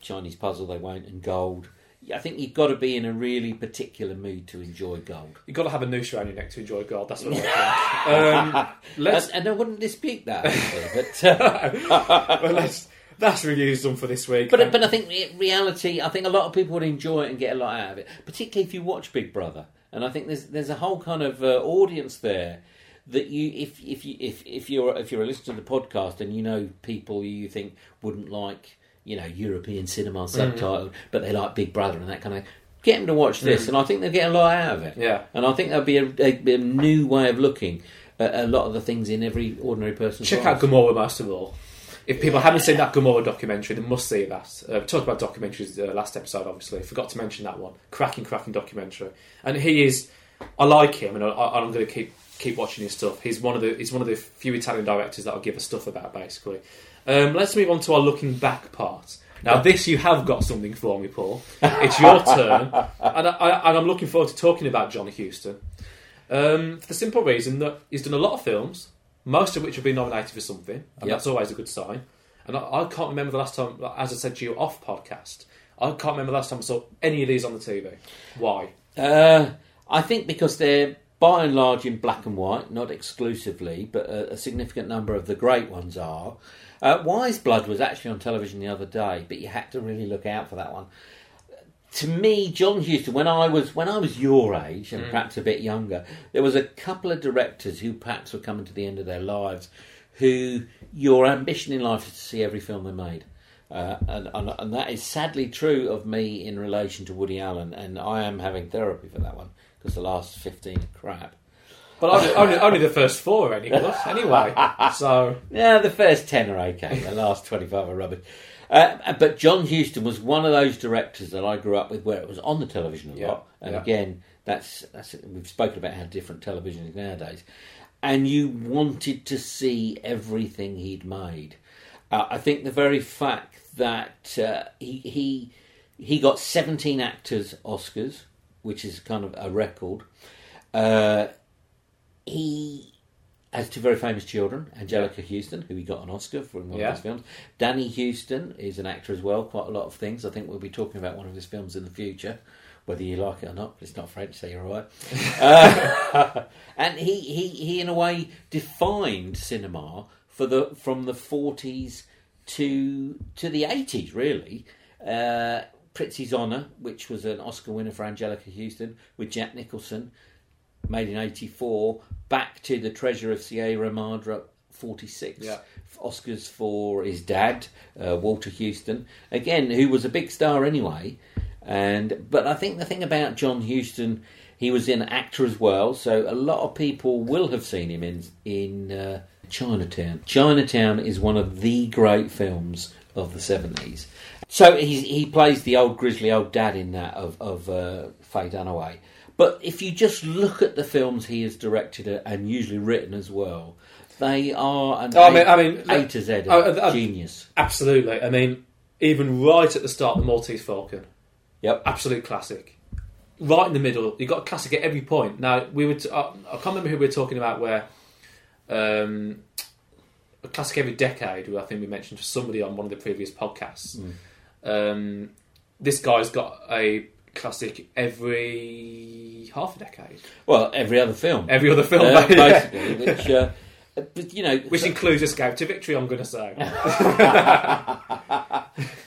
Chinese puzzle they won't, and gold. I think you've got to be in a really particular mood to enjoy gold. You've got to have a noose around your neck to enjoy gold. That's what I think. um, let's And, I wouldn't dispute that, actually, but. Uh, well, let's that's reviews done for this week. But And- but I think reality. I think a lot of people would enjoy it and get a lot out of it, particularly if you watch Big Brother. And I think there's there's a whole kind of uh, audience there that you if if you if if you're if you're a listener to the podcast and you know people you think wouldn't like you know European cinema subtitled, but they like Big Brother and that kind of. Get them to watch this, and I think they'll get a lot out of it. Yeah. and I think there'll be a, a, a new way of looking at a lot of the things in every ordinary person's check life. out Gomorrah most of all. If people haven't seen that Gomorrah documentary, they must see that. Uh, we talked about documentaries uh, last episode, obviously. Forgot to mention that one. Cracking, cracking documentary. And he is, I like him, and I, I'm going to keep keep watching his stuff. He's one of the he's one of the few Italian directors that I'll give a stuff about, basically. Um, let's move on to our looking back part. Now, this you have got something for me, Paul. It's your turn, and, I, and I'm looking forward to talking about John Huston. Um, for the simple reason that he's done a lot of films, most of which have been nominated for something, and Yep. that's always a good sign. And I, I can't remember the last time, as I said to you off podcast, I can't remember the last time I saw any of these on the TV. Why? Uh, I think because they're by and large in black and white, not exclusively, but a, a significant number of the great ones are. Uh, Wise Blood was actually on television the other day, but you had to really look out for that one. To me, John Huston, when I was when I was your age and perhaps a bit younger, there was a couple of directors who perhaps were coming to the end of their lives, who your ambition in life is to see every film they made. Uh, and, and, and that is sadly true of me in relation to Woody Allen, and I am having therapy for that one because the last 15 are crap. But only, only, only the first four, any good, anyway. So, Yeah, the first 10 are okay, the last 25 are rubbish. Uh, but John Huston was one of those directors that I grew up with where it was on the television a Yeah, lot. And yeah. again, that's, that's we've spoken about how different television is nowadays. And you wanted to see everything he'd made. Uh, I think the very fact that uh, he, he he got 17 actors Oscars, which is kind of a record. Uh, he has two very famous children, Anjelica Huston, who he got an Oscar for in one Yeah. of his films. Danny Huston is an actor as well, quite a lot of things. I think we'll be talking about one of his films in the future, whether you like it or not. It's not French, so you're all right. uh, and he, he, he, in a way, defined cinema for the from the 40s to to the 80s, really. Uh, Prizzi's Honour, which was an Oscar winner for Anjelica Huston, with Jack Nicholson, made in 84, back to The Treasure of Sierra Madre, 46. Yeah. Oscars for his dad, uh, Walter Huston, again, who was a big star anyway. And But I think the thing about John Huston, he was an actor as well, so a lot of people will have seen him in, in uh, Chinatown. Chinatown is one of the great films of the 70s. So he, he plays the old grizzly old dad in that of, of uh, Faye Dunaway. But if you just look at the films he has directed and usually written as well, they are an I mean- I mean, A to Z I- I- genius. absolutely. I mean, even right at the start, The Maltese Falcon. Yep. absolute classic. Right in the middle, you've got a classic at every point. Now we would, uh, I can't remember who we were talking about. Where um, a classic every decade, who I think we mentioned to somebody on one of the previous podcasts. Um, this guy's got a classic every half a decade, Well, every other film. every other film, Uh, yeah. basically, which, uh, but, you know, which includes Escape to Victory. I'm going to say.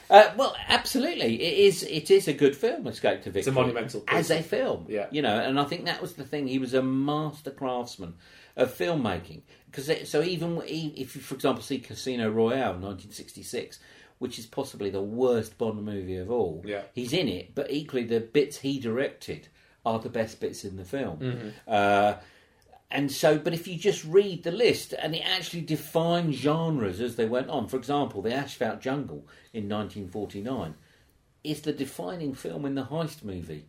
Uh, well, absolutely, it is. It is a good film, Escape to Victory. It's a monumental piece. as a film. Yeah. you know, and I think that was the thing. He was a master craftsman of filmmaking. Because so even if you, for example, see Casino Royale, 1966, which is possibly the worst Bond movie of all. Yeah. he's in it, but equally the bits he directed are the best bits in the film. Mm-hmm. Uh, and so, but if you just read the list, and it actually defined genres as they went on. For example, The Asphalt Jungle in 1949 is the defining film in the heist movie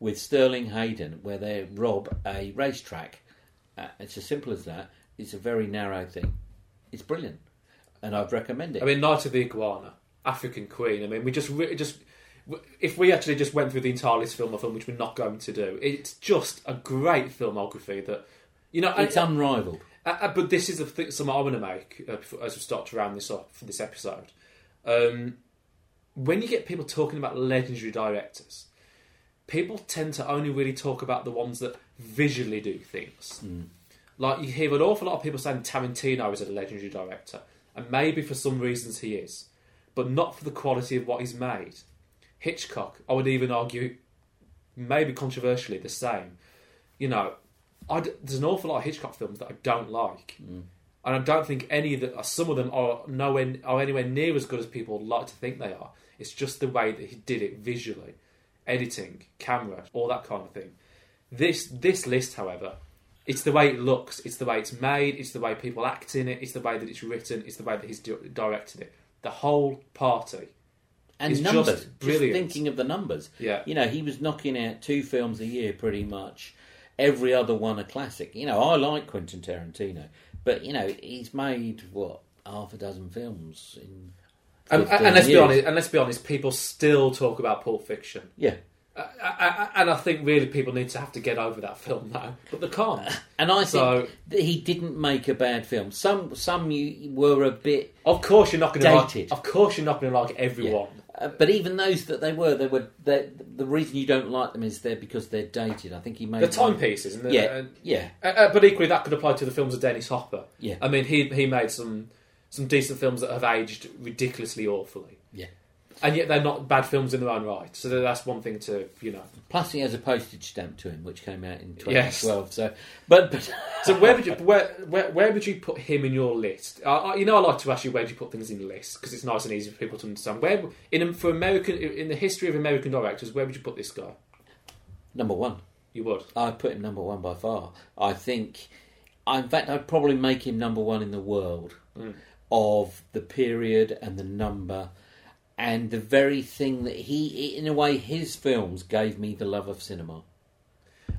with Sterling Hayden, where they rob a racetrack. Uh, it's as simple as that. It's a very narrow thing. It's brilliant, and I'd recommend it. I mean, Night of the Iguana, African Queen. I mean, we just re- just if we actually just went through the entire list film of film, which we're not going to do, it's just a great filmography that you know. it's and- unrivaled. Uh, uh, but this is the th- something I want to make uh, before, as we start to round this up for this episode. Um, when you get people talking about legendary directors, people tend to only really talk about the ones that visually do things. Like you hear an awful lot of people saying Tarantino is a legendary director, and maybe for some reasons he is, but not for the quality of what he's made. Hitchcock, I would even argue, maybe controversially, the same. You know, I d there's an awful lot of Hitchcock films that I don't like, mm. and I don't think any of the some of them are nowhere are anywhere near as good as people like to think they are. It's just the way that he did it visually, editing, camera, all that kind of thing. This this list, however, It's the way it looks. It's the way it's made. It's the way people act in it. It's the way that it's written. It's the way that he's di- directed it. The whole party. and numbers. just Just, thinking of the numbers. Yeah. You know, he was knocking out two films a year pretty much. Every other one a classic. You know, I like Quentin Tarantino, but you know, he's made what half a dozen films in. And, and let's be honest. And let's be honest. People still talk about Pulp Fiction. Yeah, I, I, and I think really people need to have to get over that film now, but they can't. and I think So- that he didn't make a bad film. Some some you were a bit, Of course, you're not going to like. Of course, you're not going to like everyone. uh, but even those that they were, they were. the reason you don't like them is they're because they're dated. I think he made The timepieces, and the, Yeah, and- yeah, Uh, uh, but equally, that could apply to the films of Dennis Hopper. Yeah. I mean, he he made some some decent films that have aged ridiculously awfully, yeah. And yet they're not bad films in their own right. So that's one thing to you know. Plus, he has a postage stamp to him, which came out in Yes. 2012. So, but but So where would you where where, where would you put him in your list? Uh, uh, you know, I like to ask you where do you put things in lists because it's nice and easy for people to understand. Where in for American in the history of American directors, where would you put this guy? number one. You would. I'd put him number one by far. I think, in fact, I'd probably make him number one in the world Mm. of the period and the number and the very thing that he, in a way, his films gave me the love of cinema.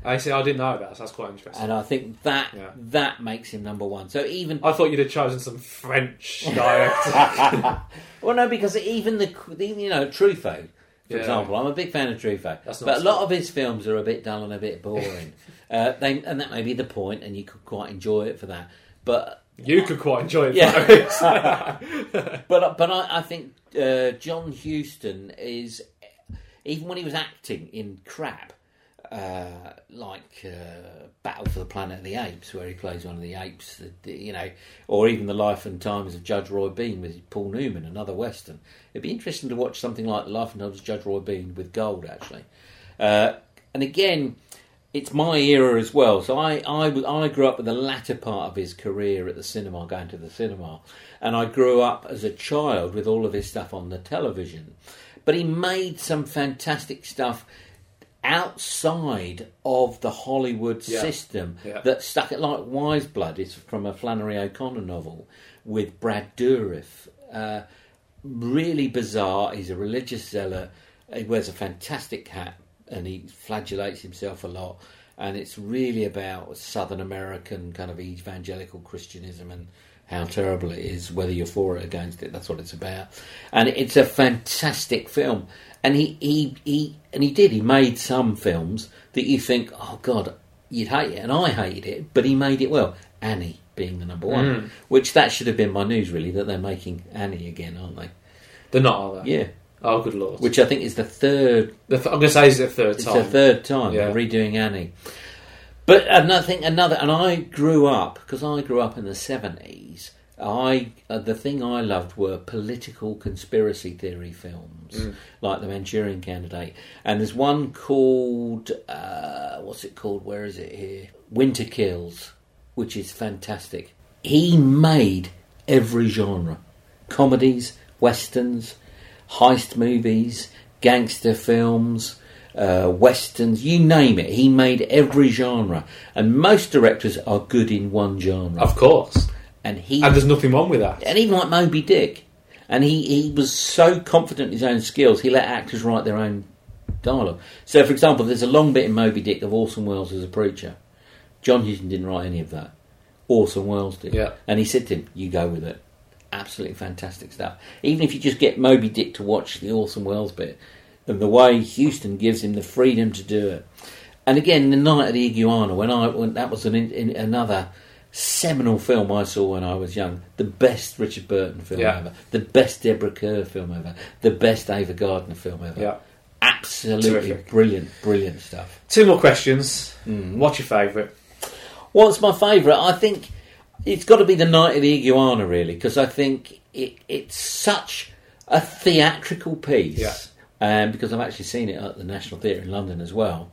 I see. I didn't know that. So that's quite interesting. And I think that Yeah. that makes him number one. So even I thought you'd have chosen some French director. well, no, because even the, the you know Truffaut, for Yeah. example, I'm a big fan of Truffaut, That's not but a lot of his films are a bit dull and a bit boring. uh, they, and that may be the point, and you could quite enjoy it for that. But you could quite enjoy it. Yeah. though. but but I, I think uh, John Huston is even when he was acting in crap. Uh, like uh, Battle for the Planet of the Apes, where he plays one of the apes, you know, or even the Life and Times of Judge Roy Bean with Paul Newman, another western. It'd be interesting to watch something like the Life and Times of Judge Roy Bean with gold, actually. Uh, and again, it's my era as well. So I I grew up with the latter part of his career at the cinema, going to the cinema. And I grew up as a child with all of his stuff on the television. But he made some fantastic stuff outside of the Hollywood Yeah. system Yeah. that stuck it like Wise Blood. It's from a Flannery O'Connor novel with Brad Dourif. Uh, really bizarre. He's a religious zealot. He wears a fantastic hat and he flagellates himself a lot. And it's really about Southern American kind of evangelical Christianism and how terrible it is, whether you're for it or against it. That's what it's about. And it's a fantastic film. And he, he, he and he did. He made some films that you think, oh God, you'd hate it, and I hated it, but he made it well. Annie being the number one, Mm. which that should have been my news really that they're making Annie again, aren't they? They're not, are they? Yeah, Oh, good lord. which I think is the third. The th- I'm going to say it's the third It's time. the third time Yeah. redoing Annie. But another thing, another, and I grew up because I grew up in the seventies. I uh, the thing I loved were political conspiracy theory films, Mm. like The Manchurian Candidate, and there's one called uh, what's it called? Where is it here? Winter Kills, which is fantastic. He made every genre: comedies, westerns, heist movies, gangster films, uh, westerns, you name it. He made every genre, and most directors are good in one genre. Of course. And he And there's nothing wrong with that. and even like Moby Dick, and he, he was so confident in his own skills, he let actors write their own dialogue. So, for example, there's a long bit in Moby Dick of Orson Welles as a preacher. John Huston didn't write any of that. Orson Welles did. Yeah. And he said to him, You go with it. Absolutely fantastic stuff. Even if you just get Moby Dick to watch the Orson Welles bit, and the way Huston gives him the freedom to do it. And again, The Night of the Iguana, when I when that was an, in, another seminal film I saw when I was young. The best Richard Burton film Yeah. ever. The best Deborah Kerr film ever. The best Ava Gardner film ever. Yeah. Absolutely Terrific. brilliant, brilliant stuff. Two more questions. Mm. What's your favourite? What's my favourite? I think it's got to be the Night of the Iguana, really, because I think it, it's such a theatrical piece. Yeah. Um, because I've actually seen it at the National Theatre in London as well.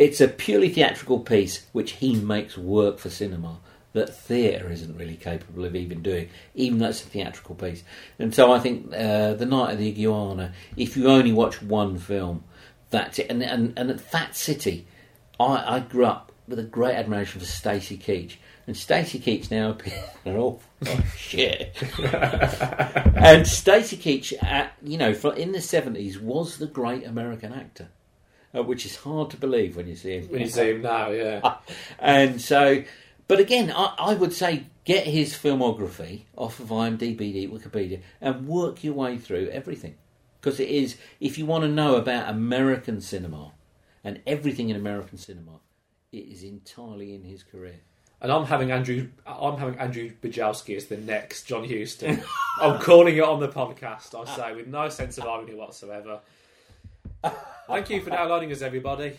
It's a purely theatrical piece which he makes work for cinema that theatre isn't really capable of even doing, even though it's a theatrical piece. And so I think uh, the Night of the Iguana, if you only watch one film, that's it. And and, and at Fat City, I, I grew up with a great admiration for Stacy Keach, and Stacy Keach now appears. oh, oh shit! and Stacy Keach, at, you know, for, in the seventies, was the great American actor, uh, which is hard to believe when you see him. When you see him now, yeah. and so, but again, I, I would say get his filmography off of IMDb, Wikipedia, and work your way through everything. Because it is, if you want to know about American cinema and everything in American cinema, it is entirely in his career. And I'm having Andrew. I'm having Andrew Bujalski as the next John Huston. I'm calling it on the podcast. I say with no sense of irony whatsoever. Thank you for downloading us, everybody.